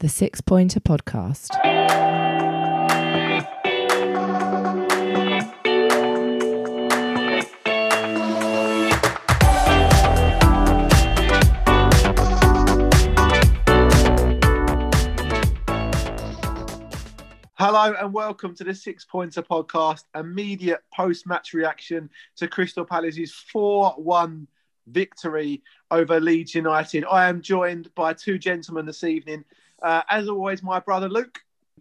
the Six Pointer Podcast. Hello and welcome to the Six Pointer Podcast, immediate post match reaction to Crystal Palace's 4 1 victory over Leeds United. I am joined by two gentlemen this evening. Uh, as always, my brother Luke.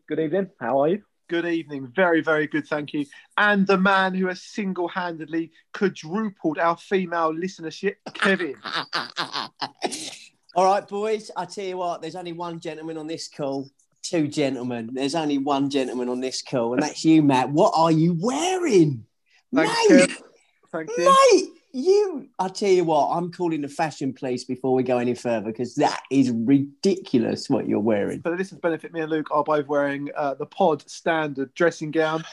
Good evening. How are you? Good evening. Very, very good. Thank you. And the man who has single handedly quadrupled our female listenership, Kevin. All right, boys. I tell you what, there's only one gentleman on this call. Two gentlemen. There's only one gentleman on this call, and that's you, Matt. What are you wearing? Thanks, Mate, Kev. Thank you. mate, you. I tell you what, I'm calling the fashion police before we go any further because that is ridiculous what you're wearing. For the listeners' benefit, me and Luke are both wearing uh, the pod standard dressing gown.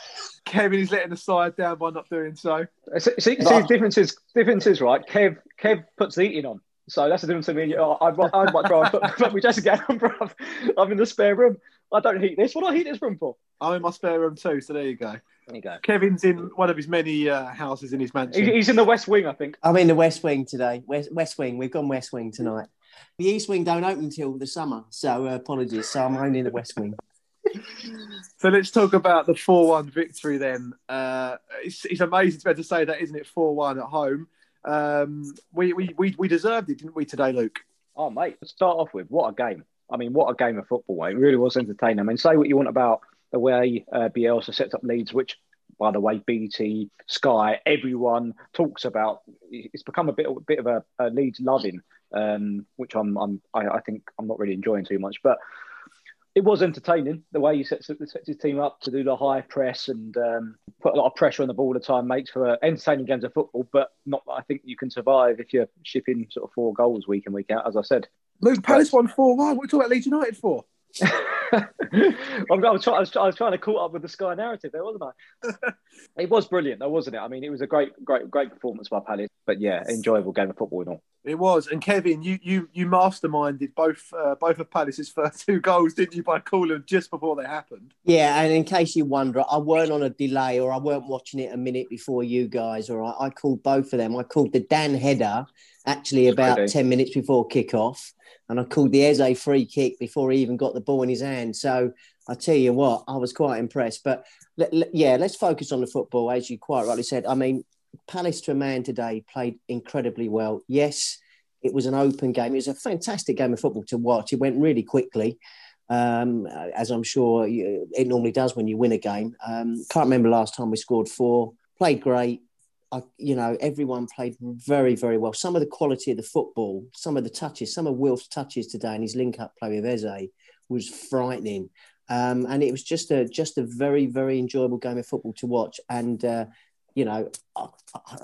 Kevin is letting the side down by not doing so. See, see, see difference is difference is right. Kev Kev puts the heating on, so that's the difference between me. and you. Oh, I'd, I'd much rather put, put my dressing gown on, bruv. I'm in the spare room. I don't heat this. What do I heat this room for? I'm in my spare room too, so there you go. There you go. Kevin's in one of his many uh, houses in his mansion. He's in the West Wing, I think. I'm in the West Wing today. West, West Wing. We've gone West Wing tonight. The East Wing don't open until the summer, so uh, apologies. So I'm only in the West Wing. So let's talk about the 4 1 victory then. Uh, it's, it's amazing to be able to say that, isn't it? 4 1 at home. Um, we, we, we, we deserved it, didn't we, today, Luke? Oh, mate. To start off with, what a game. I mean, what a game of football. It really was entertaining. I mean, say what you want about the way uh, Bielsa sets up Leeds, which, by the way, BT, Sky, everyone talks about. It's become a bit, a bit of a, a Leeds loving, um, which I'm, I'm I, I think I'm not really enjoying too much. But it was entertaining the way he sets, sets his team up to do the high press and um, put a lot of pressure on the ball all the time. Makes for entertaining games of football, but not. I think you can survive if you're shipping sort of four goals week in week out. As I said, Luke Palace won 4 1. What are you talking about Leeds United for? I'm, I, was try, I, was try- I was trying to caught up with the Sky narrative there, wasn't I? it was brilliant, though, wasn't it? I mean, it was a great, great, great performance by Palace. But yeah, enjoyable game of football and all. It was. And Kevin, you you you masterminded both uh, both of Palace's first two goals, didn't you, by calling them just before they happened? Yeah, and in case you wonder, I weren't on a delay or I weren't watching it a minute before you guys. Or I, I called both of them. I called the Dann header actually about ten minutes before kickoff, and I called the Eze free kick before he even got the ball in his hand. So I tell you what, I was quite impressed. But yeah, let's focus on the football, as you quite rightly said. I mean, Palace to a man today played incredibly well. Yes, it was an open game. It was a fantastic game of football to watch. It went really quickly, um, as I'm sure you, it normally does when you win a game. Um, can't remember last time we scored four. Played great. I, you know, everyone played very, very well. Some of the quality of the football, some of the touches, some of Wilf's touches today and his link-up play with Eze was frightening. Um, and it was just a just a very, very enjoyable game of football to watch. And uh, you know, I,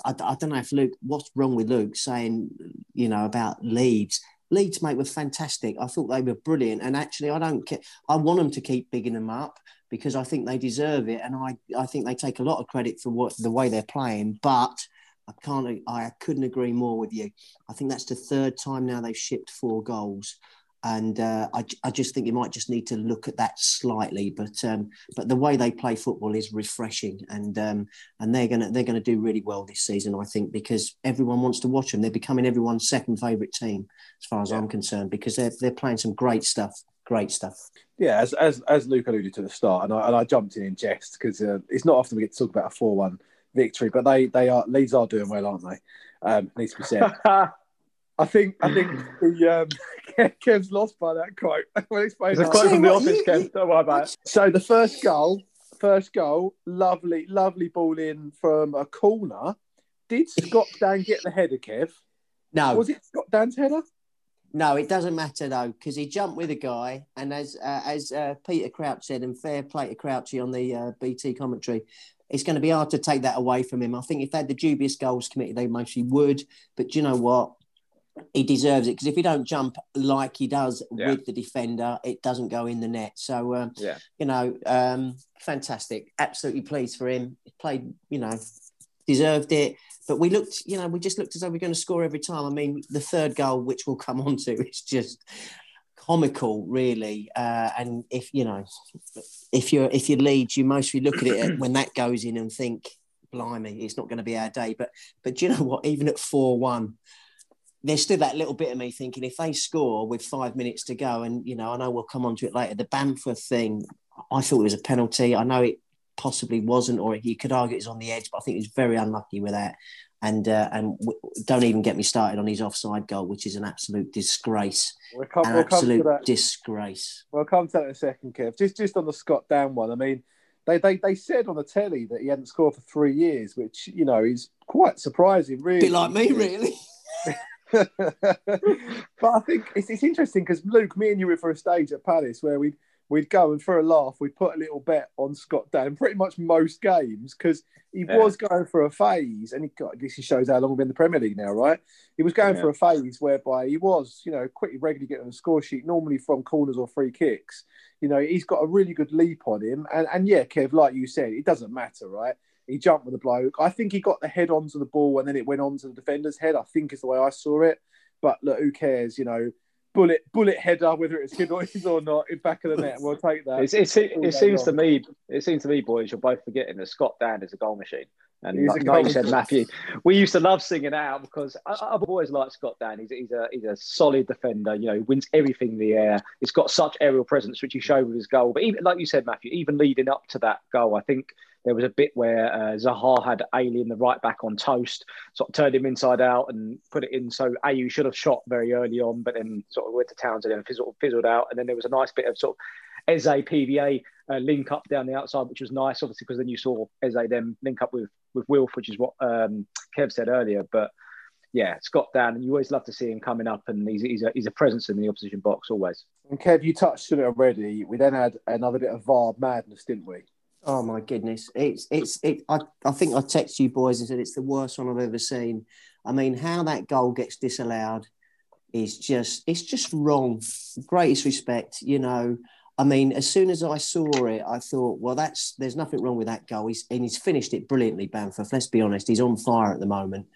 I, I don't know if Luke, what's wrong with Luke saying, you know, about Leeds. Leeds, mate, were fantastic. I thought they were brilliant. And actually, I don't care. I want them to keep bigging them up because I think they deserve it. And I, I think they take a lot of credit for what the way they're playing. But I can't, I couldn't agree more with you. I think that's the third time now they've shipped four goals. And uh, I, I just think you might just need to look at that slightly, but um, but the way they play football is refreshing, and um, and they're gonna they're gonna do really well this season, I think, because everyone wants to watch them. They're becoming everyone's second favourite team, as far as I'm concerned, because they're they're playing some great stuff, great stuff. Yeah, as as, as Luke alluded to at the start, and I, and I jumped in in jest because uh, it's not often we get to talk about a four one victory, but they they are Leeds are doing well, aren't they? Um, needs to be said. I think I think the um, Kev's lost by that quote. I'll explain It's a that. quote from the office, you- Kev. Don't worry about it. So the first goal, first goal, lovely, lovely ball in from a corner. Did Scott Dann get the header, Kev? No, Was it Scott Dann's header? No, it doesn't matter though, because he jumped with a guy, and as uh, as uh, Peter Crouch said, and fair play to Crouchy on the uh, BT commentary, it's going to be hard to take that away from him. I think if they had the dubious goals committee, they mostly would. But do you know what? He deserves it because if he don't jump like he does Yeah. with the defender, it doesn't go in the net. So um, Yeah. you know, um, fantastic. Absolutely pleased for him. He played, you know, deserved it. But we looked, you know, we just looked as though we are going to score every time. I mean, the third goal, which we'll come on to, is just, comical, really. Uh, and if you know, if you're if you're Leeds, you mostly look at it when that goes in and think, "Blimey, it's not going to be our day." But but you know what? Even at four one, there's still that little bit of me thinking if they score with five minutes to go, and you know, I know we'll come on to it later. The Bamford thing, I thought it was a penalty. I know it possibly wasn't, or you could argue it's on the edge, but I think he was very unlucky with that. And uh, and w- don't even get me started on his offside goal, which is an absolute disgrace. We'll come, An we'll absolute that. disgrace. We'll come to that in a second, Kev. Just just on the Scott Dann one. I mean, they, they they said on the telly that he hadn't scored for three years, which you know is quite surprising, really. bit like me, really. but I think it's, it's interesting because Luke, me and you were for a stage at Palace where we'd we'd go and for a laugh we'd put a little bet on Scott Dann pretty much most games because he Yeah. was going for a phase and he got, I guess he shows how long we've been in the Premier League now, right? He was going Yeah. for a phase whereby he was, you know, quickly regularly getting on the score sheet, normally from corners or free kicks. You know, he's got a really good leap on him, and and yeah, Kev, like you said, it doesn't matter, right? He jumped with the bloke. I think he got the head onto the ball and then it went onto the defender's head. I think is the way I saw it. But look, who cares? You know, bullet bullet header, whether it's his or his or not, in back of the net. We'll take that. It's, it's, it, it seems to me, it seems to me, boys, you're both forgetting that Scott Dann is a goal machine. And He's like, like you said. Matthew, we used to love singing out because I, I've always liked Scott Dann. He's, he's a he's a solid defender. You know, he wins everything in the air. He's got such aerial presence, which he showed with his goal. But even like you said, Matthew, even leading up to that goal, I think there was a bit where uh, Zaha had Ayling the right back on toast, sort of turned him inside out and put it in. So Ayew should have shot very early on, but then sort of went to Townsend and fizzled, fizzled out. And then there was a nice bit of sort of Eze PVA uh, link up down the outside, which was nice, obviously, because then you saw Eze then link up with with Wilf, which is what um, Kev said earlier. But yeah, Scott Dann, and you always love to see him coming up, and he's, he's, a, he's a presence in the opposition box always. And Kev, you touched on it already. We then had another bit of VAR madness, didn't we? Oh my goodness! It's it's it. I, I think I texted you boys and said it's the worst one I've ever seen. I mean, how that goal gets disallowed is just it's just wrong. Greatest respect, you know. I mean, as soon as I saw it, I thought, well, that's there's nothing wrong with that goal. He's and he's finished it brilliantly, Bamford. Let's be honest, he's on fire at the moment.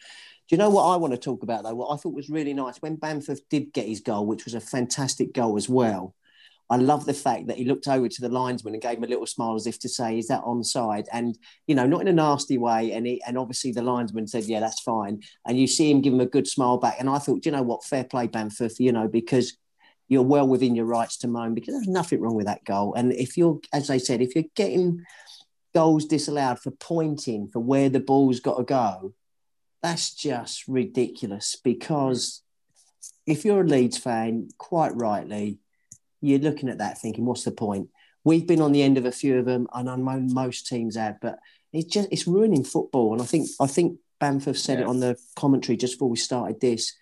Do you know what I want to talk about though? What I thought was really nice when Bamford did get his goal, which was a fantastic goal as well. I love the fact that he looked over to the linesman and gave him a little smile as if to say, "Is that onside?" And you know, not in a nasty way. And he, and obviously the linesman said, "Yeah, that's fine." And you see him give him a good smile back. And I thought, "Do you know what? Fair play, Bamford. You know, because you're well within your rights to moan because there's nothing wrong with that goal. And if you're, as I said, if you're getting goals disallowed for pointing for where the ball's got to go, that's just ridiculous. Because if you're a Leeds fan, quite rightly, you're looking at that thinking, what's the point? We've been on the end of a few of them, and I know most teams have, but it's just it's ruining football. And I think I think Bamford said it on the commentary just before we started this.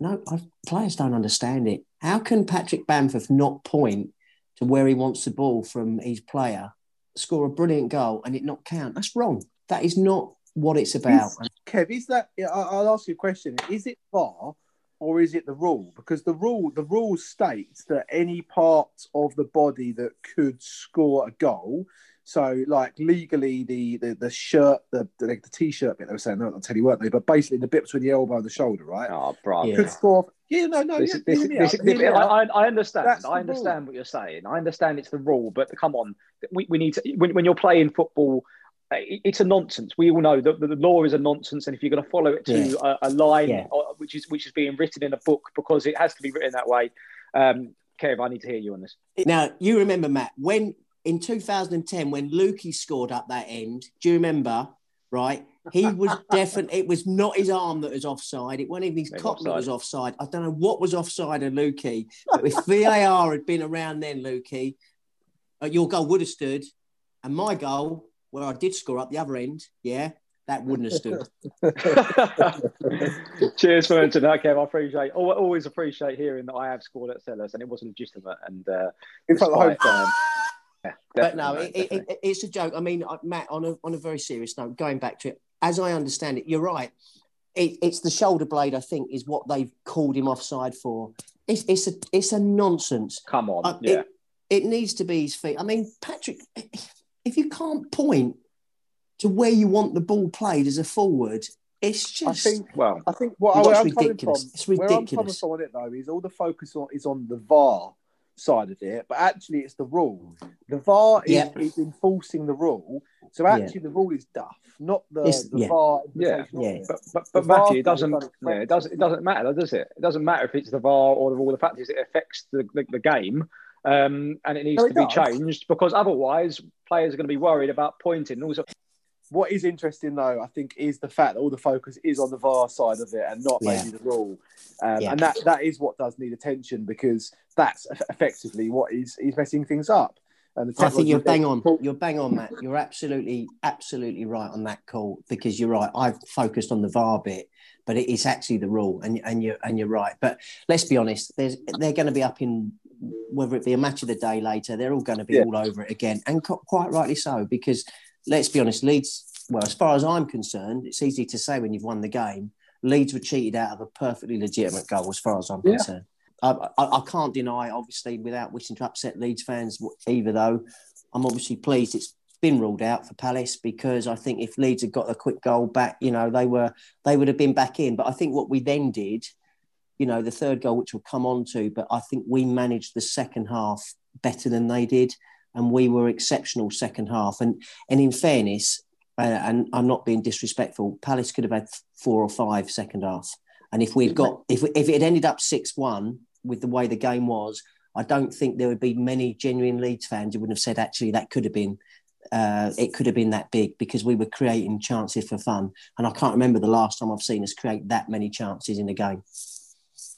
No, I've, players don't understand it. How can Patrick Bamford not point to where he wants the ball from his player, score a brilliant goal, and it not count? That's wrong. That is not what it's about. Kev, is that? I'll ask you a question. Is it VAR or is it the rule? Because the rule, the rule states that any part of the body that could score a goal. So, like legally, the the, the shirt, the, the the t-shirt bit they were saying, no, I'll tell you weren't they? But basically, the bit between the elbow and the shoulder, right? Oh, bro. Yeah. Could score. Yeah, no, no. This, yeah, this, this, out, this- I. I I understand. That's I understand what you're saying. I understand it's the rule, but come on, we, we need to. When, when you're playing football, it- it's a nonsense. We all know that the, the law is a nonsense, and if you're going to follow it to Yeah. a, a line, Yeah. uh, which is which is being written in a book because it has to be written that way, um, Kev, I need to hear you on this. Now, you remember, Matt, when in 2010, when Lukey scored up that end, do you remember? Right? He was definitely, it was not his arm that was offside. It wasn't even his cock that was offside. I don't know what was offside of Lukey. But if VAR had been around then, Lukey, uh, your goal would have stood. And my goal, where I did score up the other end, yeah, that wouldn't have stood. Cheers for mentioning that, Kev. I appreciate. al- Always appreciate hearing that I have scored at Selhurst, and it wasn't legitimate. And uh, In fact, the home despite, yeah, but no, it, it, it, it's a joke. I mean, uh, Matt, on a on a very serious note, going back to it, as I understand it, you're right. It, it's the shoulder blade, I think, is what they've called him offside for. It's it's a it's a nonsense. come on, Uh, yeah. it, it needs to be his feet. I mean, Patrick, if you can't point to where you want the ball played as a forward, It's just. I think. Well, I think what It's I'm ridiculous. from, It's where I'm coming from on it though, is all the focus on, is on the VAR side of it, but actually it's the rule. The VAR is, Yeah. is enforcing the rule, so actually the rule is duff, not the, It's- the yeah. VAR. Yeah. Yeah. it. but but, The but VAR Matthew, it doesn't. Yeah, it doesn't. It doesn't matter, does it? It doesn't matter if it's the VAR or the rule. The fact is, it affects the, the, the game, um, and it needs No, to it be changed because otherwise, players are going to be worried about pointing. And also, What is interesting though, I think, is the fact that all the focus is on the VAR side of it and not Yeah. maybe the rule, um, Yeah. and that that is what does need attention because that's effectively what is is messing things up. And the I think you're bang on. You're bang on, Matt. You're absolutely, absolutely right on that call because you're right. I've focused on the VAR bit, but it is actually the rule, and and you're and you're right. But let's be honest. There's they're going to be up in whether it be a match of the day later. They're all going to be Yeah. all over it again, and co- quite rightly so because let's be honest. Leeds. Well, as far as I'm concerned, it's easy to say when you've won the game. Leeds were cheated out of a perfectly legitimate goal, as far as I'm Yeah. concerned. I, I, I can't deny, obviously, without wishing to upset Leeds fans either, though, I'm obviously pleased it's been ruled out for Palace because I think if Leeds had got a quick goal back, you know, they were they would have been back in. But I think what we then did, you know, the third goal, which we'll come on to, but I think we managed the second half better than they did, and we were exceptional second half. And and in fairness, uh, and I'm not being disrespectful, Palace could have had four or five second half. And if we'd got if if it had ended up six one with the way the game was, I don't think there would be many genuine Leeds fans who wouldn't have said actually that could have been uh, it could have been that big because we were creating chances for fun. And I can't remember the last time I've seen us create that many chances in a game.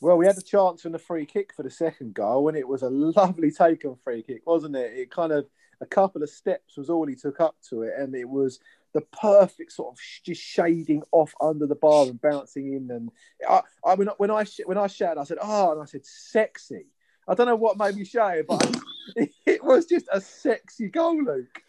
Well, we had a chance from the free kick for the second goal, and it was a lovely take on free kick, wasn't it? It kind of a couple of steps was all he took up to it, and it was the perfect sort of just shading off under the bar and bouncing in. And I, I when I when I, when I shouted, I said, "Oh!" and I said, "Sexy." I don't know what made me shout but it was just a sexy goal, Luke.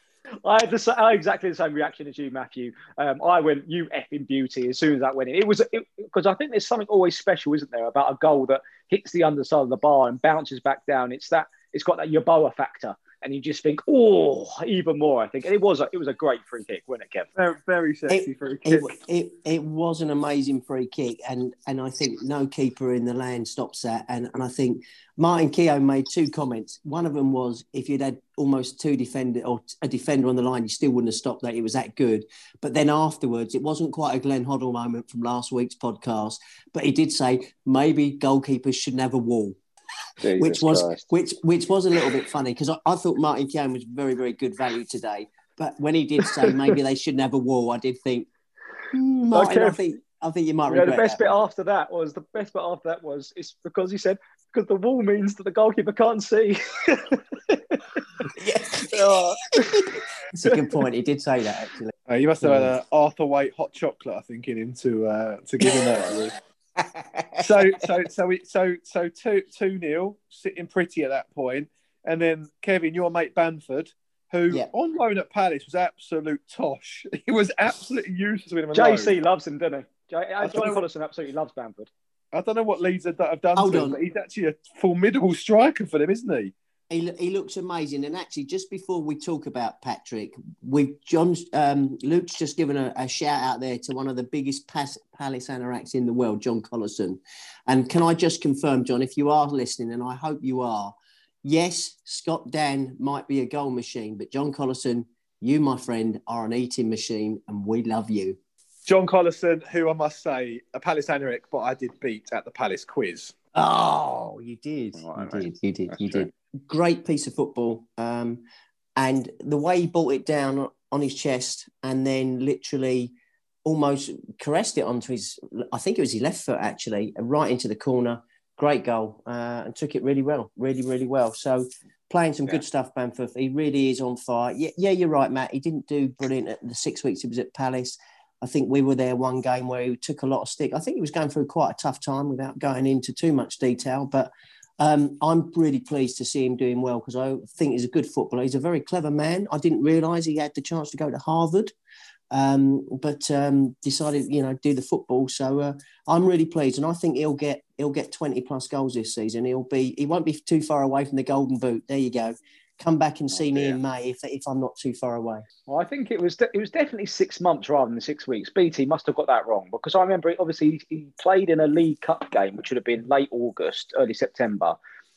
I had the, I had exactly the same reaction as you, Matthew. Um, I went, "You effing beauty!" as soon as that went in. It was because I think there's something always special, isn't there, about a goal that hits the underside of the bar and bounces back down. It's that it's got that Yeboah factor, and you just think, "Oh, even more." I think and it was a, it was a great free kick, wasn't it, Kev? Very, very sexy free kick. It, it, it was an amazing free kick, and, and I think no keeper in the land stops that. And, and I think Martin Keown made two comments. One of them was if you'd had almost two defender or a defender on the line, you still wouldn't have stopped that. It was that good. But then afterwards, it wasn't quite a Glenn Hoddle moment from last week's podcast, but he did say maybe goalkeepers shouldn't have a wall which was which which was a little bit funny because I, I thought Martin Keown was very very good value today. But when he did say maybe they shouldn't have a wall, I did think, "Hmm, Martin, I think I think you might You know, the best that bit after that was the best bit after that was it's because he said because the wall means that the goalkeeper can't see. Oh. It's a good point. He did say that actually. Uh, you must have had a Arthur White hot chocolate, I think, in him to uh, to give him that. So so so we so so two two nil, sitting pretty at that point, and then Kevin, your mate Bamford, who Yeah. on loan at Palace was absolute tosh. He was absolutely useless with him. on JC loan. loves him, doesn't he? J- uh, John know- Collison absolutely loves Bamford. I don't know what Leeds have, have done Hold to him, on. but he's actually a formidable striker for them, isn't he? He, he looks amazing. And actually, just before we talk about Patrick, we've John um, Luke's just given a, a shout out there to one of the biggest Pas- Palace anoraks in the world, John Collison. And can I just confirm, John, if you are listening, and I hope you are, yes, Scott Dann might be a goal machine, but John Collison, you, my friend, are an eating machine, and we love you. John Collison, who I must say, a Palace Anoric, but I did beat at the Palace quiz. Oh, you did. Right, you mate. did. You did. That's you true. did. Great piece of football. Um, and the way he brought it down on his chest and then literally almost caressed it onto his, I think it was his left foot actually, right into the corner. Great goal uh, and took it really well, really, really well. So playing some Yeah. good stuff, Bamford. He really is on fire. Yeah, yeah, you're right, Matt. He didn't do brilliant at the six weeks he was at Palace. I think we were there one game where he took a lot of stick. I think he was going through quite a tough time without going into too much detail. But um, I'm really pleased to see him doing well because I think he's a good footballer. He's a very clever man. I didn't realise he had the chance to go to Harvard, um, but um, decided you know do the football. So uh, I'm really pleased, and I think he'll get he'll get 20 plus goals this season. He'll be he won't be too far away from the golden boot. There you go. Come back and see Oh, me in May if if I'm not too far away. Well, I think it was de- it was definitely six months rather than six weeks. BT must have got that wrong because I remember obviously he, he played in a League Cup game, which would have been late August, early September,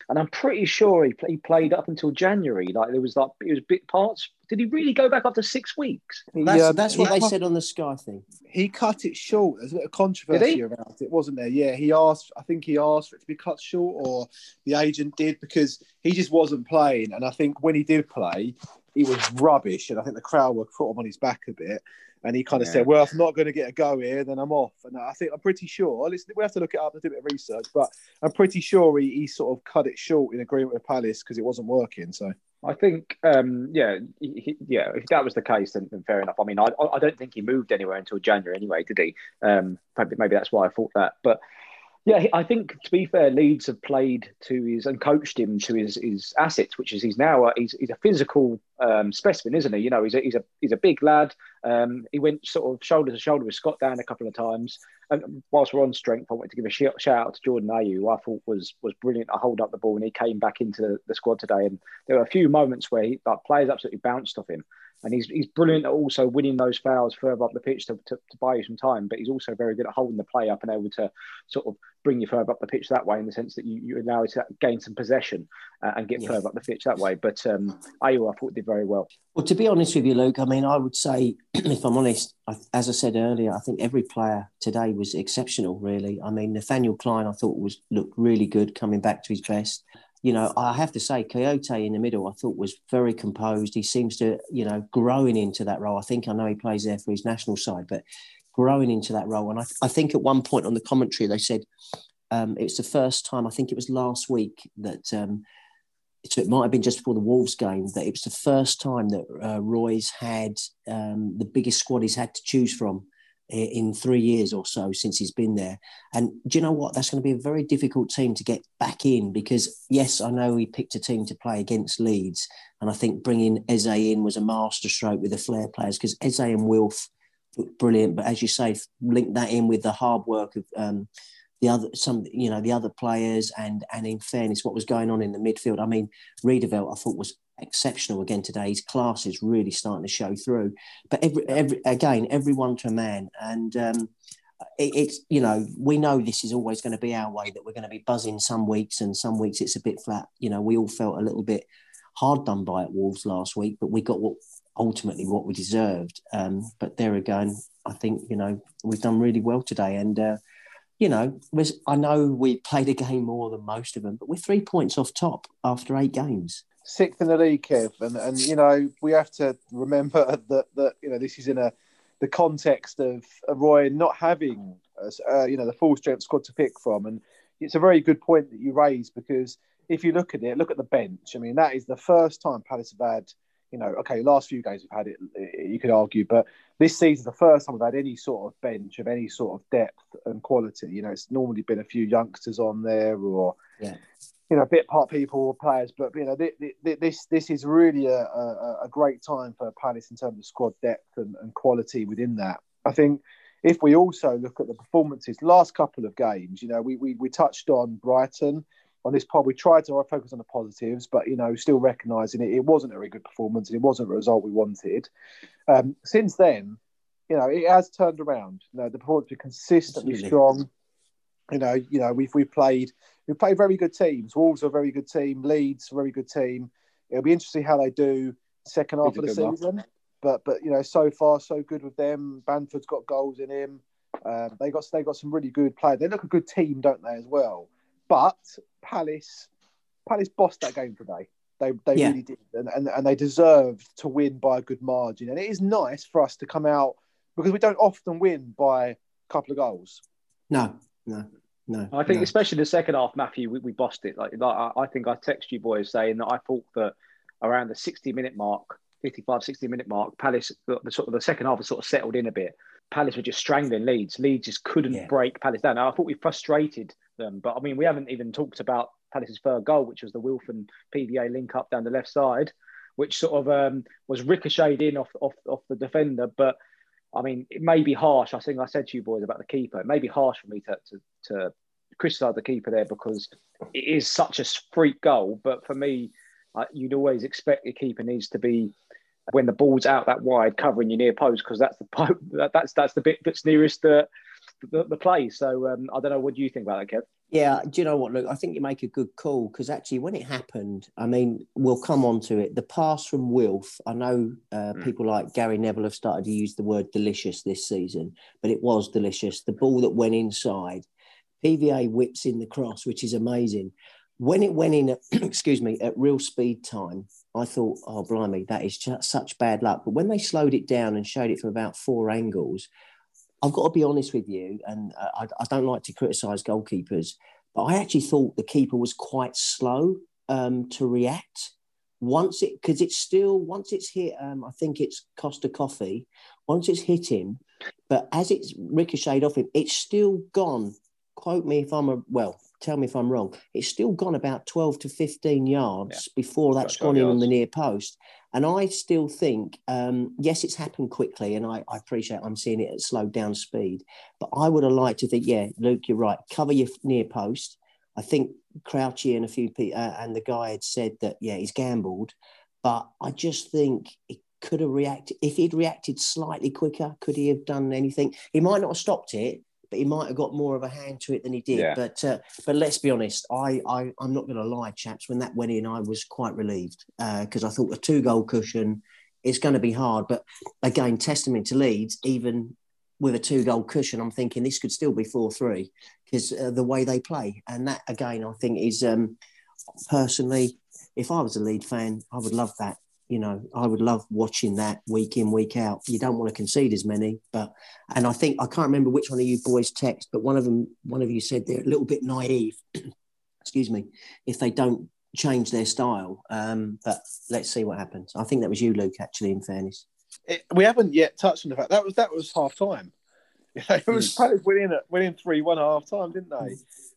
and I'm pretty sure he, pl- he played up until January. Like there was like it was bit parts. Did he really go back after six weeks? He, That's, um, that's what they cut- said on the Sky thing. He cut it short. There's a bit of controversy he? around it, wasn't there? Yeah, he asked. I think he asked for it to be cut short, or the agent did because he just wasn't playing. And I think when he did play, he was rubbish. And I think the crowd were put him on his back a bit. And he kind of Yeah. said, "Well, if I'm not going to get a go here, then I'm off." And I think I'm pretty sure. Listen, we have to look it up and do a bit of research, but I'm pretty sure he, he sort of cut it short in agreement with Palace because it wasn't working. So I think, um, yeah, he, he- yeah. If that was the case, then, then fair enough. I mean, I, I don't think he moved anywhere until January anyway, did he? Um, maybe, maybe that's why I thought that. But yeah, I think to be fair, Leeds have played to his and coached him to his, his assets, which is he's now a, he's, he's a physical um, specimen, isn't he? You know, he's a, he's a he's a big lad. Um, he went sort of shoulder to shoulder with Scott Dann a couple of times. And whilst we're on strength, I wanted to give a shout, shout out to Jordan Ayew, who I thought was was brilliant to hold up the ball, and he came back into the, the squad today. And there were a few moments where he, like, players absolutely bounced off him. And he's, he's brilliant at also winning those fouls further up the pitch to, to, to buy you some time. But he's also very good at holding the play up and able to sort of bring you further up the pitch that way in the sense that you, you allow it to gain some possession uh, and get Yeah. further up the pitch that way. But um, Ayew, I thought, did very well. Well, to be honest with you, Luke, I mean, I would say, if I'm honest, I, as I said earlier, I think every player today was exceptional. Really, I mean, Nathaniel Clyne, I thought was looked really good coming back to his best. You know, I have to say, Kouyaté in the middle, I thought was very composed. He seems to, you know, growing into that role. I think I know he plays there for his national side, but growing into that role. And I, I think at one point on the commentary, they said um, it's the first time, I think it was last week, that um, so it might have been just before the Wolves game that it was the first time that uh, Roy's had um, the biggest squad he's had to choose from in three years or so since he's been there. And do you know what? That's going to be a very difficult team to get back in because, yes, I know he picked a team to play against Leeds. And I think bringing Eze in was a masterstroke with the flair players because Eze and Wilf brilliant. But as you say, link that in with the hard work of um, the other some you know the other players and and in fairness what was going on in the midfield. I mean Riedewald I thought was exceptional again today. His class is really starting to show through. But every every again everyone to a man. And um it, it's you know we know this is always going to be our way that we're going to be buzzing some weeks and some weeks it's a bit flat. You know we all felt a little bit hard done by at Wolves last week but we got what ultimately what we deserved. Um but there again I think you know we've done really well today. And uh you know, was, I know we played a game more than most of them, but we're three points off top after eight games. sixth in the league, Kev, and and you know we have to remember that that you know this is in a the context of, Roy not having uh, you know the full strength squad to pick from, and it's a very good point that you raise because if you look at it, look at the bench. I mean, that is the first time Palace have had. You know, okay, last few games we've had it. You could argue, but this season the first time we've had any sort of bench of any sort of depth and quality. You know, it's normally been a few youngsters on there or Yeah. you know, bit part people or players, but you know, thi- thi- this this is really a, a, a great time for Palace in terms of squad depth and, and quality within that. I think if we also look at the performances, last couple of games, you know, we we, we touched on Brighton on this pod. We tried to focus on the positives, but you know, still recognising it, it wasn't a very good performance and it wasn't a result we wanted. Um, since then, you know, it has turned around. You know, the performance been consistently Absolutely. strong. You know, you know, we've we played we played very good teams. Wolves are a very good team. Leeds a very good team. It'll be interesting how they do second half of the season. But but you know, so far so good with them. Bamford's got goals in him. Um, they got they got some really good players. They look a good team, don't they, as well? But Palace, Palace bossed that game today. They they Yeah. really did, and, and and they deserved to win by a good margin. And it is nice for us to come out because we don't often win by a couple of goals. No, no, no. I think, no. especially the second half, Matthew, we, we bossed it. Like, like I, I think I text you boys saying that I thought that around the 60 minute mark, 55, 60 minute mark, Palace, the, the sort of the second half has sort of settled in a bit. Palace were just strangling Leeds. Leeds just couldn't Yeah. break Palace down. Now, I thought we frustrated them, but I mean, we haven't even talked about Palace's third goal, which was the Wilf and PVA link up down the left side, which sort of um, was ricocheted in off, off, off the defender. But I mean, it may be harsh. I think I said to you boys about the keeper. It may be harsh for me to, to, to criticise the keeper there because it is such a freak goal. But for me, uh, you'd always expect the keeper needs to be when the ball's out that wide, covering your near post because that's the that's that's the bit that's nearest the the, the play. So um, I don't know. What do you think about that, Kev? Yeah, do you know what? Look, I think you make a good call because actually, when it happened, I mean, we'll come on to it. The pass from Wilf, I know uh, mm. people like Gary Neville have started to use the word delicious this season, but it was delicious. The ball that went inside, PVA whips in the cross, which is amazing. When it went in, at, excuse me, at real speed time, I thought, oh, blimey, that is just such bad luck. But when they slowed it down and showed it from about four angles, I've got to be honest with you, and uh, I, I, don't like to criticise goalkeepers, but I actually thought the keeper was quite slow um, to react. Once it, because it's still, once it's hit, um, I think it's Costa Coffee, once it's hit him, but as it's ricocheted off him, it's still gone. Quote me if I'm a, well, tell me if I'm wrong. It's still gone about 12 to 15 yards yeah. before that's gone in on the near post. And I still think, um, yes, it's happened quickly, and I, I, appreciate I'm seeing it at slowed down speed. But I would have liked to think, yeah, Luke, you're right. Cover your near post. I think Crouchy and a few people uh, and the guy had said that, yeah, he's gambled. But I just think he could have reacted. If he'd reacted slightly quicker, could he have done anything? He might not have stopped it, but he might have got more of a hand to it than he did. Yeah. But uh, but let's be honest, I, I I'm not going to lie, chaps. When that went in, I was quite relieved because uh, I thought a two goal cushion is going to be hard. But again, testament to Leeds, even with a two goal cushion, I'm thinking this could still be four three because uh, the way they play, and that again, I think is um, personally, if I was a Leeds fan, I would love that you know, I would love watching that week in, week out. You don't want to concede as many, but and I think I can't remember which one of you boys text, but one of them, one of you said they're a little bit naive. excuse me, if they don't change their style. Um, but let's see what happens. I think that was you, Luke. Actually, in fairness, it, we haven't yet touched on the fact that was that was half time. it was Palace winning at winning three one half time, didn't they?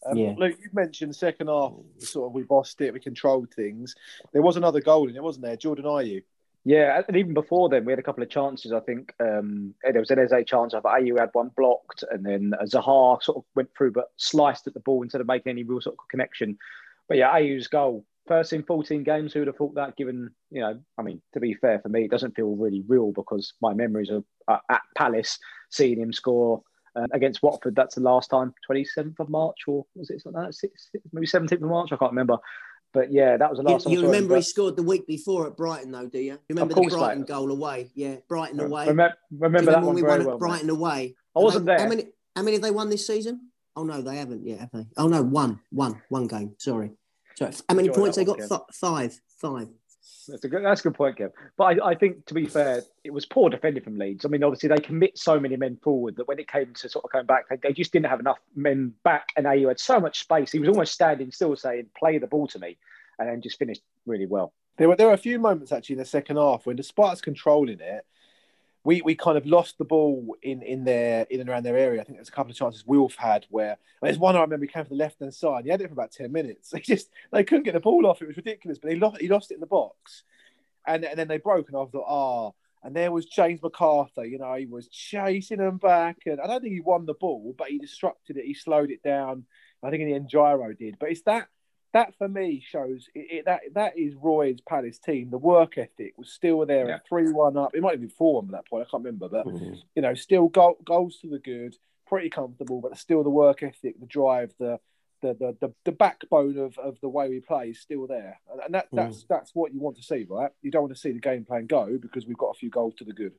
Um, yeah. Luke, you mentioned the second half, sort of we bossed it, we controlled things. There was another goal in it, wasn't there? Jordan Ayew. Yeah, and even before then, we had a couple of chances. I think um, there was an Eze chance. I thought Ayew had one blocked, and then Zaha sort of went through, but sliced at the ball instead of making any real sort of connection. But yeah, Ayew's goal first in 14 games. Who would have thought that? Given you know, I mean, to be fair for me, it doesn't feel really real because my memories are at Palace seeing him score uh, against Watford. That's the last time, 27th of March, or was it something like that? Six, maybe 17th of March? I can't remember. But yeah, that was the last. You, you remember he scored the week before at Brighton, though, do you? Remember the Brighton goal away? Yeah, Brighton away. Remember, remember that one we very won well, Brighton mate. away. I wasn't there. How many? How many have they won this season? Oh no, they haven't yet, have they? Oh no, one, one, one game. Sorry. Sorry. How many Enjoy points they got? F- five, five. That's a good. That's a good point, Kev. But I, I, think, to be fair, it was poor defending from Leeds. I mean, obviously they commit so many men forward that when it came to sort of going back, they, they just didn't have enough men back. And Ayew had so much space; he was almost standing still, saying, "Play the ball to me," and then just finished really well. There were there were a few moments actually in the second half when, despite us controlling it, we we kind of lost the ball in in their in and around their area. I think there's a couple of chances Wilf had where there's one I remember he came from the left hand side. He had it for about ten minutes. They just they couldn't get the ball off. It was ridiculous. But he lost he lost it in the box, and and then they broke. And I thought, ah. Oh. And there was James McArthur. You know, he was chasing them back, and I don't think he won the ball, but he disrupted it. He slowed it down. I think in the end, Giro did. But it's that that for me shows it, it, that that is Roy's Palace team. The work ethic was still there yeah. three one up. It might have been four one at that point. I can't remember, but mm-hmm. you know, still goal, goals to the good, pretty comfortable. But still, the work ethic, the drive, the the the, the, the backbone of, of the way we play is still there, and that that's mm. that's what you want to see, right? You don't want to see the game plan go because we've got a few goals to the good.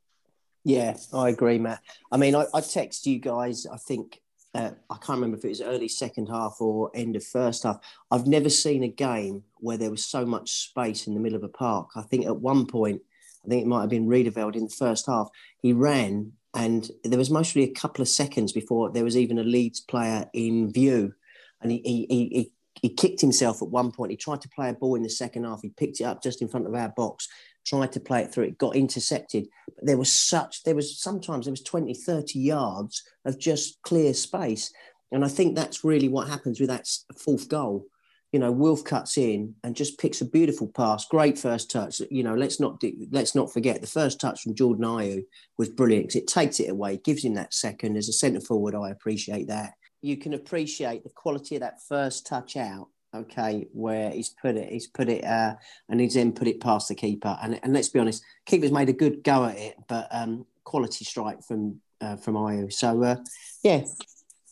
Yeah, I agree, Matt. I mean, I, I text you guys. I think uh, I can't remember if it was early second half or end of first half. I've never seen a game where there was so much space in the middle of a park. I think at one point, I think it might have been Riedewald in the first half, he ran and there was mostly a couple of seconds before there was even a Leeds player in view. And he, he, he, he kicked himself at one point. He tried to play a ball in the second half. He picked it up just in front of our box, tried to play it through. It got intercepted. But there was such, there was sometimes there was 20, 30 yards of just clear space. And I think that's really what happens with that fourth goal. You know, Wilf cuts in and just picks a beautiful pass. Great first touch. You know, let's not do, let's not forget the first touch from Jordan Ayew was brilliant because it takes it away, gives him that second. As a centre forward, I appreciate that. You can appreciate the quality of that first touch out okay, where he's put it, he's put it, uh, and he's then put it past the keeper. And, and let's be honest, keeper's made a good go at it, but um, quality strike from uh, from Ayew. So uh, yeah,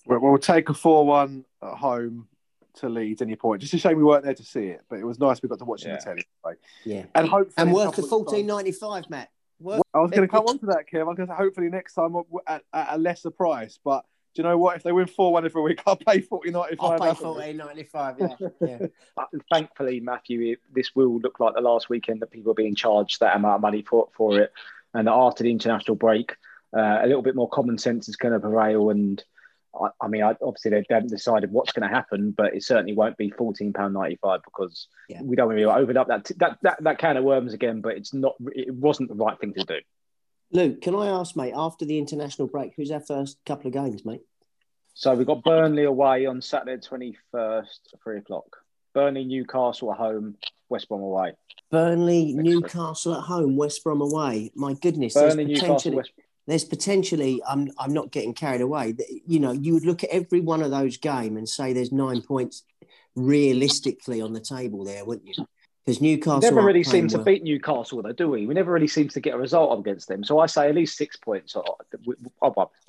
Well, we'll take a four-one at home to Leeds. Any point? Just a shame we weren't there to see it, but it was nice we got to watch it on the telly. anyway. yeah, And hopefully, and in a worth the couple of fourteen times- ninety five, Matt. Worth, I was going to come on to that, Kev. I was going to say hopefully next time at, at a lesser price. But do you know what? If they win four one every week, I'll pay forty ninety I'll pay fourteen ninety five. Yeah, yeah. Thankfully, Matthew, this will look like the last weekend that people are being charged that amount of money for for it, and after the international break, uh, a little bit more common sense is going to prevail. And I, I mean, I, obviously they haven't decided what's going to happen, but it certainly won't be fourteen pound ninety five because Yeah. we don't want really open up that, that that that can of worms again. But it's not. It wasn't the right thing to do. Luke, can I ask, mate? After the international break, who's our first couple of games, mate? So we've got Burnley away on Saturday twenty first, three o'clock. Burnley, Newcastle at home, West Brom away. Burnley. Newcastle at home, West Brom away. My goodness, there's Burnley, Newcastle, potentially, West. there's potentially. I'm I'm not getting carried away. You know, you would look at every one of those game and say there's nine points realistically on the table there, wouldn't you? Because Newcastle never really playing seem to beat Newcastle, though, do we? We never really seem to get a result against them. So I say at least six points.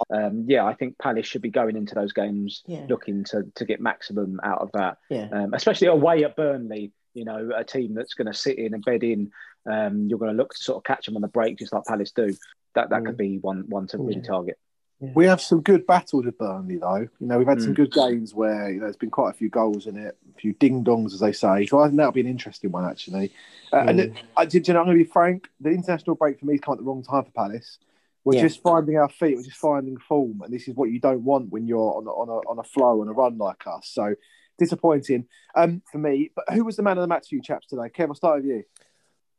Um, yeah, I think Palace should be going into those games Yeah. looking to, to get maximum out of that, Yeah, um, especially away at Burnley. You know, a team that's going to sit in and bed in. Um, you're going to look to sort of catch them on the break, just like Palace do. That that Mm. could be one one to really Yeah. target. We have some good battles with Burnley, though. You know, we've had some Mm. good games where you know there's been quite a few goals in it, a few ding dongs, as they say. So I think that'll be an interesting one, actually. Uh, And Yeah. it, I, do you know, I'm going to be frank. The international break for me has come at the wrong time for Palace. We're Yeah. just finding our feet. We're just finding form, and this is what you don't want when you're on a, on a, on a flow and a run like us. So disappointing um, for me. But who was the man of the match for you chaps today? Kev, I'll start with you.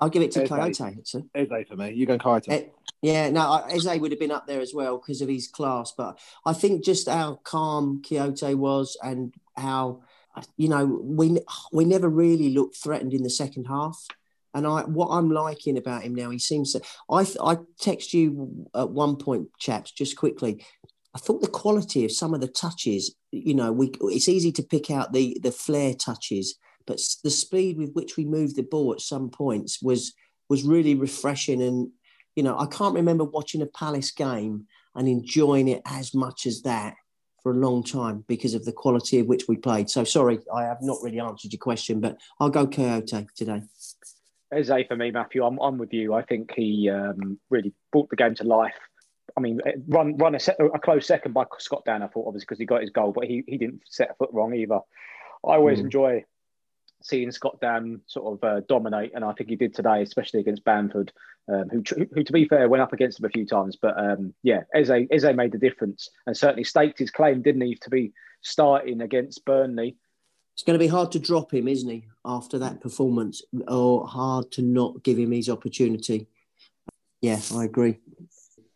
I'll give it to Eze. Kouyaté. actually. Eze for me. You go Kouyaté. Eh, Yeah, no, Eze would have been up there as well because of his class. But I think just how calm Kouyaté was and how, you know, we we never really looked threatened in the second half. And I, what I'm liking about him now, he seems to. I I text you at one point, chaps, just quickly. I thought the quality of some of the touches, you know, we it's easy to pick out the the flair touches, but the speed with which we moved the ball at some points was was really refreshing and you know, I can't remember watching a Palace game and enjoying it as much as that for a long time because of the quality of which we played. So sorry, I have not really answered your question, but I'll go Kouyaté today. Eze for me, Matthew. I'm, I'm with you. I think he um, really brought the game to life. I mean, run run a, set, a close second by Scott Dann. I thought obviously because he got his goal, but he, he didn't set a foot wrong either. I always Mm. enjoy seeing Scott Dann sort of uh, dominate, and I think he did today, especially against Bamford, um, who, who to be fair went up against him a few times. But um, yeah, Eze Eze made the difference and certainly staked his claim, didn't he, to be starting against Burnley. It's going to be hard to drop him, isn't he, after that performance, or hard to not give him his opportunity. Yeah, I agree.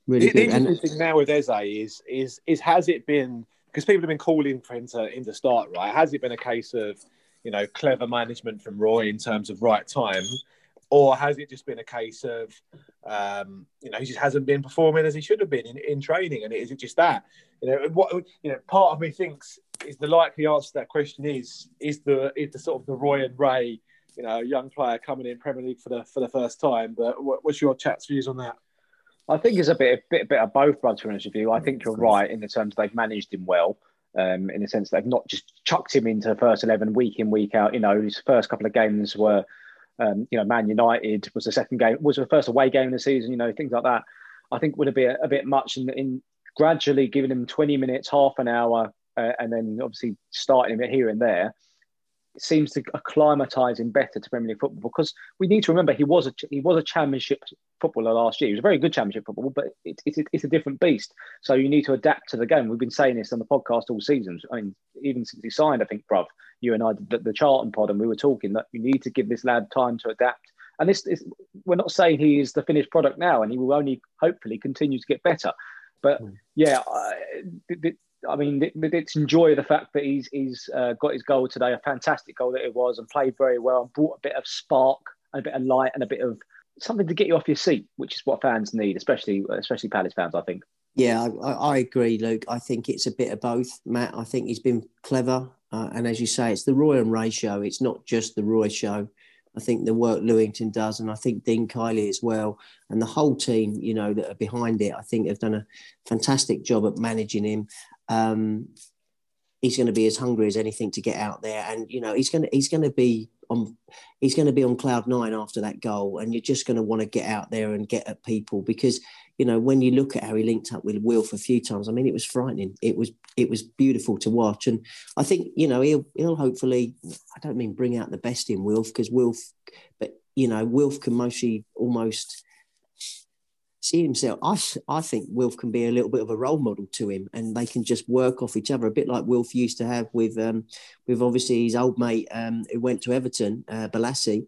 Really The, the good. And interesting thing now with Eze is is is has it been because people have been calling for him to, him to start right? Has it been a case of you know clever management from Roy in terms of right time, or has it just been a case of um, you know he just hasn't been performing as he should have been in, in training? And is it just that you know what you know? Part of me thinks is the likely answer to that question is is the is the sort of the Roy and Ray you know young player coming in Premier League for the for the first time. But what, what's your chat's views on that? I think it's a bit, a bit, a bit of both, Brad, to be honest with you. I think you're right in the terms they've managed him well, um, in the sense that they've not just chucked him into the first 11 week in, week out. You know, his first couple of games were, um, you know, Man United was the second game, was the first away game of the season, you know, things like that. I think would have been a, a bit much in, in gradually giving him 20 minutes, half an hour, uh, and then obviously starting him here and there. It seems to acclimatise him better to Premier League football because we need to remember he was a he was a Championship footballer last year. He was a very good Championship footballer, but it, it's, it's a different beast. So you need to adapt to the game. We've been saying this on the podcast all seasons. I mean, even since he signed, I think, bruv, you and I did the, the Charlton pod, and we were talking that you need to give this lad time to adapt. And this is we're not saying he is the finished product now, and he will only hopefully continue to get better. But hmm. yeah, I, th- th- I mean, let's enjoy the fact that he's he's uh, got his goal today, a fantastic goal that it was, and played very well, and brought a bit of spark, and a bit of light, and a bit of something to get you off your seat, which is what fans need, especially especially Palace fans, I think. Yeah, I, I I agree, Luke. I think it's a bit of both, Matt. I think he's been clever Uh, and as you say, it's the Roy and Ray show. It's not just the Roy show. I think the work Lewington does, and I think Dean Kiely as well, and the whole team, you know, that are behind it, I think have done a fantastic job at managing him. Um, he's going to be as hungry as anything to get out there, and you know, he's going to he's going to be on he's going to be on cloud nine after that goal, and you're just going to want to get out there and get at people because you know when you look at how he linked up with Wilf a few times, I mean, it was frightening. It was it was beautiful to watch, and I think you know he'll he'll hopefully I don't mean bring out the best in Wilf because Wilf, but you know Wilf can mostly almost see himself. I, I think Wilf can be a little bit of a role model to him, and they can just work off each other a bit like Wilf used to have with um, with obviously his old mate um, who went to Everton, uh, Bolasie.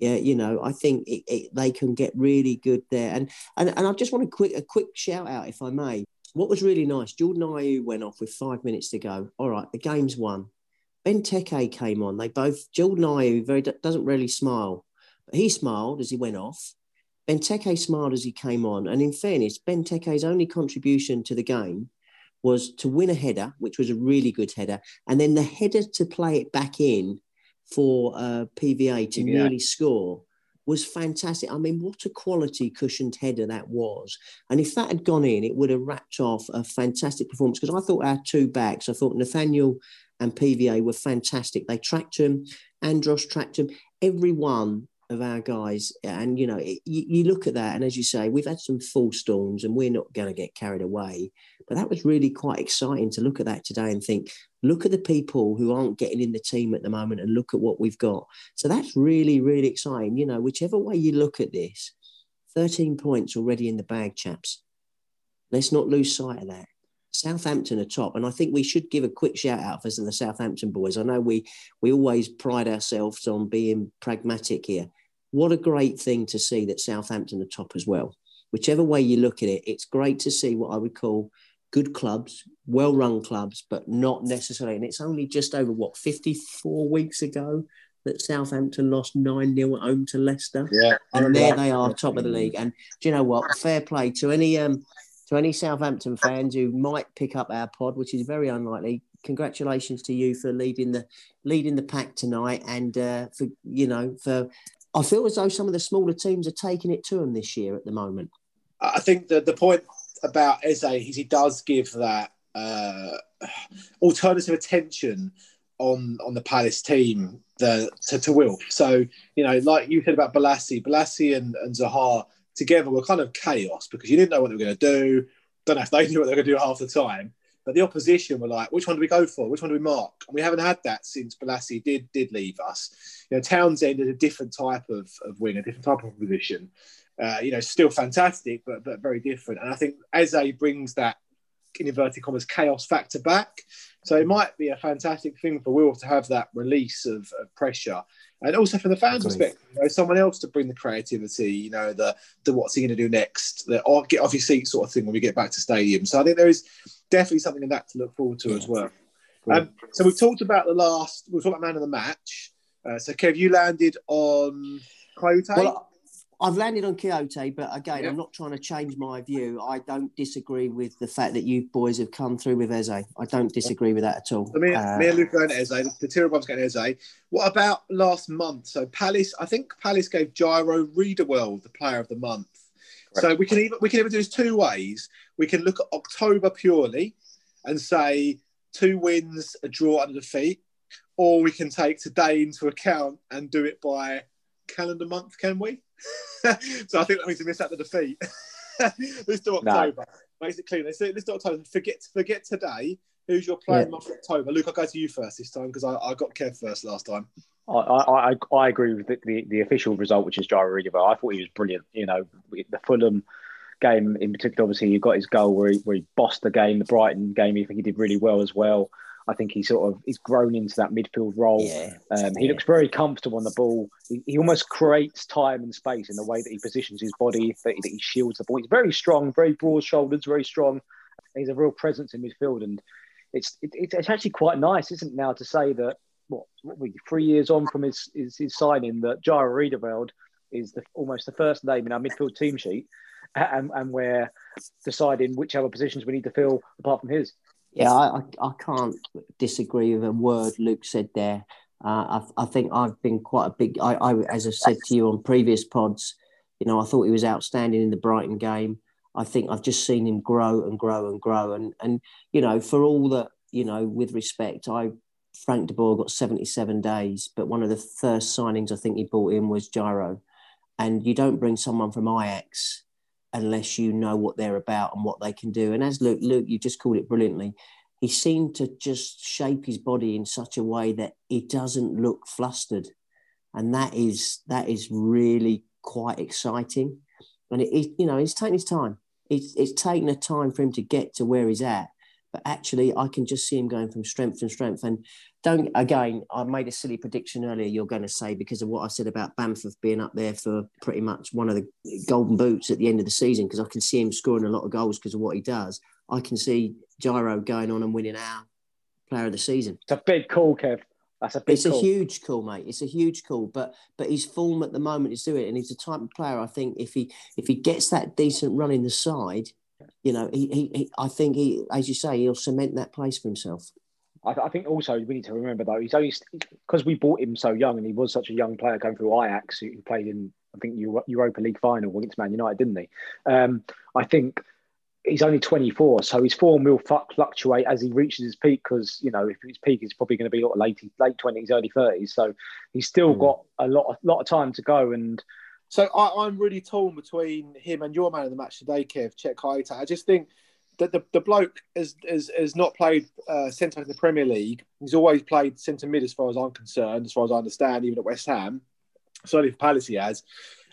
Yeah, you know, I think it, it, they can get really good there. And and and I just want a quick a quick shout out, if I may. What was really nice, Jordan Ayew went off with five minutes to go. All right, the game's won. Benteke came on. They both Jordan Ayew very doesn't really smile, but he smiled as he went off Benteke smiled as he came on. And in fairness, Benteke's only contribution to the game was to win a header, which was a really good header, and then the header to play it back in for uh, PVA to yeah. nearly score was fantastic. I mean, what a quality cushioned header that was. And if that had gone in, it would have wrapped off a fantastic performance because I thought our two backs, I thought Nathaniel and PVA were fantastic. They tracked him, Andros tracked him. Everyone of our guys. And, you know, it, you, you, look at that, and as you say, we've had some full storms and we're not going to get carried away. But that was really quite exciting to look at that today and think, look at the people who aren't getting in the team at the moment and look at what we've got. So that's really, really exciting. You know, whichever way you look at this, 13 points already in the bag, chaps. Let's not lose sight of that. Southampton are top, and I think we should give a quick shout out for the Southampton boys. I know we we always pride ourselves on being pragmatic here. What a great thing to see that Southampton are top as well. Whichever way you look at it, it's great to see what I would call good clubs, well run clubs, but not necessarily. And it's only just over what 54 weeks ago that Southampton lost 9 0 at home to Leicester. Yeah. And there they are, top of the league. And do you know what? Fair play to any um, to any Southampton fans who might pick up our pod, which is very unlikely, congratulations to you for leading the leading the pack tonight, and uh, for you know for. I feel as though some of the smaller teams are taking it to them this year at the moment. I think that the point about Eze is he does give that uh, alternative attention on on the Palace team the, to, to Wilf. So, you know, like you said about Bolasie, Bolasie and, and Zaha together were kind of chaos because you didn't know what they were going to do. Don't know if they knew what they were going to do half the time. But the opposition were like, which one do we go for? Which one do we mark? And we haven't had that since Bolasie did did leave us. You know, Townsend is a different type of, of wing, a different type of position. Uh, you know, still fantastic, but but very different. And I think Eze brings that in inverted commas chaos factor back. So it might be a fantastic thing for Wilf to have that release of, of pressure and also from the fans' perspective, you know, someone else to bring the creativity, you know, the the what's he going to do next, the oh, get off your seat sort of thing when we get back to stadium. So I think there is definitely something in that to look forward to yeah. as well. Um, so we've talked about the last, we've talked about man of the match. Uh, so Kev, you landed on Kouyaté. Well, I've landed on Kouyaté, but again, yeah. I'm not trying to change my view. I don't disagree with the fact that you boys have come through with Eze. I don't disagree with that at all. So me, uh, me and Luke going Eze. The two of us getting Eze. What about last month? So Palace, I think Palace gave Jairo Riedewald the Player of the Month. Correct. So we can even we can even do this two ways. We can look at October purely and say two wins, a draw, and a defeat, or we can take today into account and do it by calendar month. Can we? so I think that means we miss out the defeat. this to October. No. Makes it clear. Let's do October. Forget forget today. Who's your player yeah. October? Luke, I'll go to you first this time because I, I got Kev first last time. I, I, I agree with the, the, the, official result, which is Jairo Riedewald. I thought he was brilliant. You know, the Fulham game in particular, obviously, he got his goal where he, where he bossed the game. The Brighton game, I think he did really well as well. I think he sort of he's grown into that midfield role. Yeah. Um, he yeah. looks very comfortable on the ball. He, he, almost creates time and space in the way that he positions his body, that, that he shields the ball. He's very strong, very broad shoulders, very strong. He's a real presence in midfield, and it's it, it's actually quite nice, isn't it, now to say that what, what we three years on from his his, his signing that Jairo Riedewald is the, almost the first name in our midfield team sheet, and, and we're deciding which other positions we need to fill apart from his Yeah, I, I, can't disagree with a word Luke said there. Uh, I, I, think I've been quite a big. I, I, as I've said to you on previous pods, you know, I thought he was outstanding in the Brighton game. I think I've just seen him grow and grow and grow, and and you know, for all that you know, with respect, I Frank de Boer got seventy seven days, but one of the first signings I think he brought in was Jairo, and you don't bring someone from Ajax unless you know what they're about and what they can do. And as Luke, Luke, you just called it brilliantly. He seemed to just shape his body in such a way that he doesn't look flustered, and that is that is really quite exciting. And it, it you know, it's taken his time. It's it's taken a time for him to get to where he's at. But actually, I can just see him going from strength and strength. And don't again, I made a silly prediction earlier. You're going to say because of what I said about Bamford being up there for pretty much one of the golden boots at the end of the season because I can see him scoring a lot of goals because of what he does. I can see Jairo going on and winning our player of the season. It's a big call, Kev. That's a big. It's call. a huge call, mate. It's a huge call, but but his form at the moment is doing it, and he's the type of player I think if he if he gets that decent run in the side, you know, he, he, he I think he, as you say, he'll cement that place for himself. I, I, think also we need to remember though he's only because we bought him so young and he was such a young player going through Ajax who played in I think Europa League final against Man United, didn't he? Um, I think he's only 24, so his form will fluctuate as he reaches his peak. Because you know, if his peak is probably going to be late late 20s, early 30s, so he's still mm. got a lot of, lot of time to go. And so I, am really torn between him and your man of the match today, Kev Cheikhou Kouyaté. I just think that the, the bloke has, has, has not played uh, centre in the Premier League. He's always played centre mid, as far as I'm concerned, as far as I understand, even at West Ham. Certainly for Palace, he has.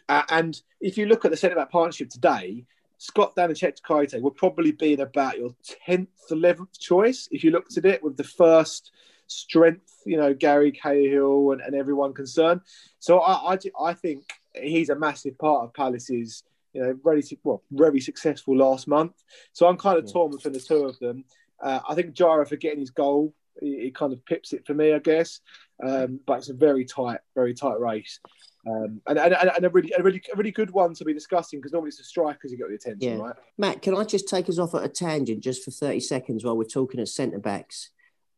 Uh, and if you look at the centre back partnership today, Scott Dann and Kouyaté would probably be in about your 10th, 11th choice if you looked at it with the first strength, you know, Gary Cahill and, and everyone concerned. So I, I, I think he's a massive part of Palace's you know, very well, very successful last month. So I'm kind of yeah. torn between the two of them. Uh, I think Jairo for getting his goal, he, he, kind of pips it for me, I guess. Um, but it's a very tight, very tight race. Um, and, and, and a really, a really, a really good one to be discussing because normally it's the strikers who get the attention, yeah. right? Matt, can I just take us off at a tangent just for 30 seconds while we're talking at centre backs?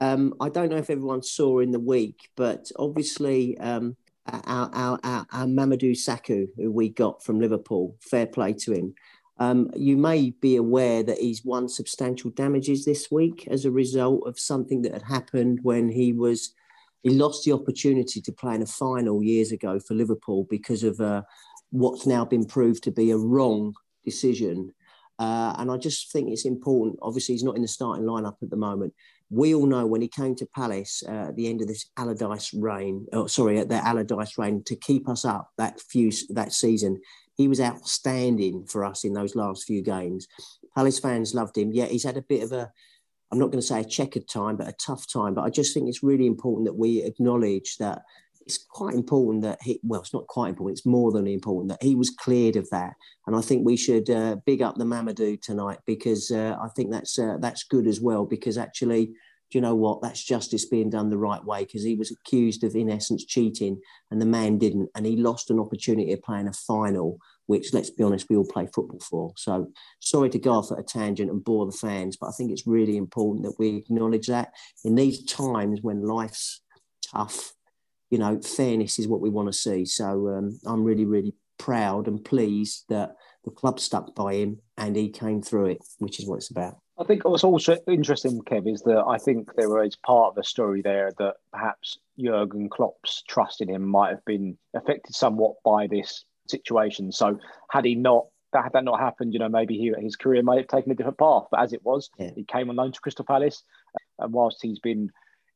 Um, I don't know if everyone saw in the week, but obviously um, our, our, our, Mamadou Sakho, who we got from Liverpool. Fair play to him. Um, you may be aware that he's won substantial damages this week as a result of something that had happened when he was he lost the opportunity to play in a final years ago for Liverpool because of uh, what's now been proved to be a wrong decision. Uh, and I just think it's important. Obviously, he's not in the starting lineup at the moment, we all know when he came to Palace uh, at the end of this Allardyce reign, oh, sorry, at the Allardyce reign to keep us up that few that season, he was outstanding for us in those last few games. Palace fans loved him. Yeah, he's had a bit of a, I'm not going to say a checkered time, but a tough time. But I just think it's really important that we acknowledge that it's quite important that he, well, it's not quite important, it's more than important that he was cleared of that. And I think we should uh, big up the Mamadou tonight because uh, I think that's uh, that's good as well because actually, do you know what? That's justice being done the right way because he was accused of, in essence, cheating and the man didn't. And he lost an opportunity of playing a final, which, let's be honest, we all play football for. So sorry to go off at a tangent and bore the fans, but I think it's really important that we acknowledge that in these times when life's tough you know, fairness is what we want to see. So um, I'm really, really proud and pleased that the club stuck by him and he came through it, which is what it's about. I think what's also interesting, Kev, is that I think there is part of the story there that perhaps Jurgen Klopp's trust in him might have been affected somewhat by this situation. So had he not that had that not happened, you know, maybe he, his career might have taken a different path. But as it was, yeah. he came on loan to Crystal Palace, and whilst he's been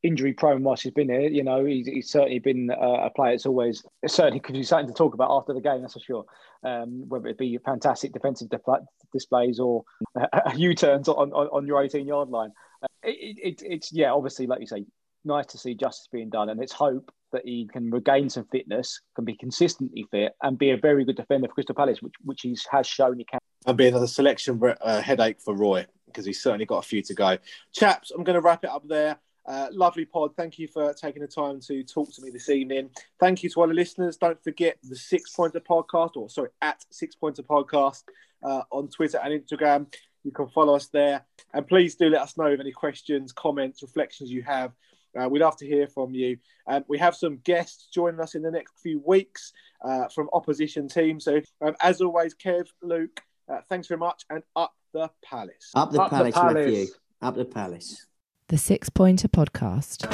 injury prone whilst he's been here. You know, he's, he's certainly been uh, a player. It's always certainly could be something to talk about after the game. That's for sure. Um, whether it be fantastic defensive displays or uh, U-turns on, on, on your 18 yard line. Uh, it, it, it's yeah, obviously, like you say, nice to see justice being done, and it's hope that he can regain some fitness, can be consistently fit, and be a very good defender for Crystal Palace, which which he has shown he can. And be another selection uh, headache for Roy because he's certainly got a few to go. Chaps, I'm going to wrap it up there. Uh, lovely pod. Thank you for taking the time to talk to me this evening. Thank you to all the listeners. Don't forget the Six Pointer Podcast, or sorry, at Six Pointer Podcast uh, on Twitter and Instagram. You can follow us there. And please do let us know of any questions, comments, reflections you have. Uh, we'd love to hear from you. Um, we have some guests joining us in the next few weeks uh, from opposition teams. So, um, as always, Kev, Luke, uh, thanks very much. And up the Palace. Up the Up the palace, palace. Matthew. Up the palace. The Six Pointer Podcast.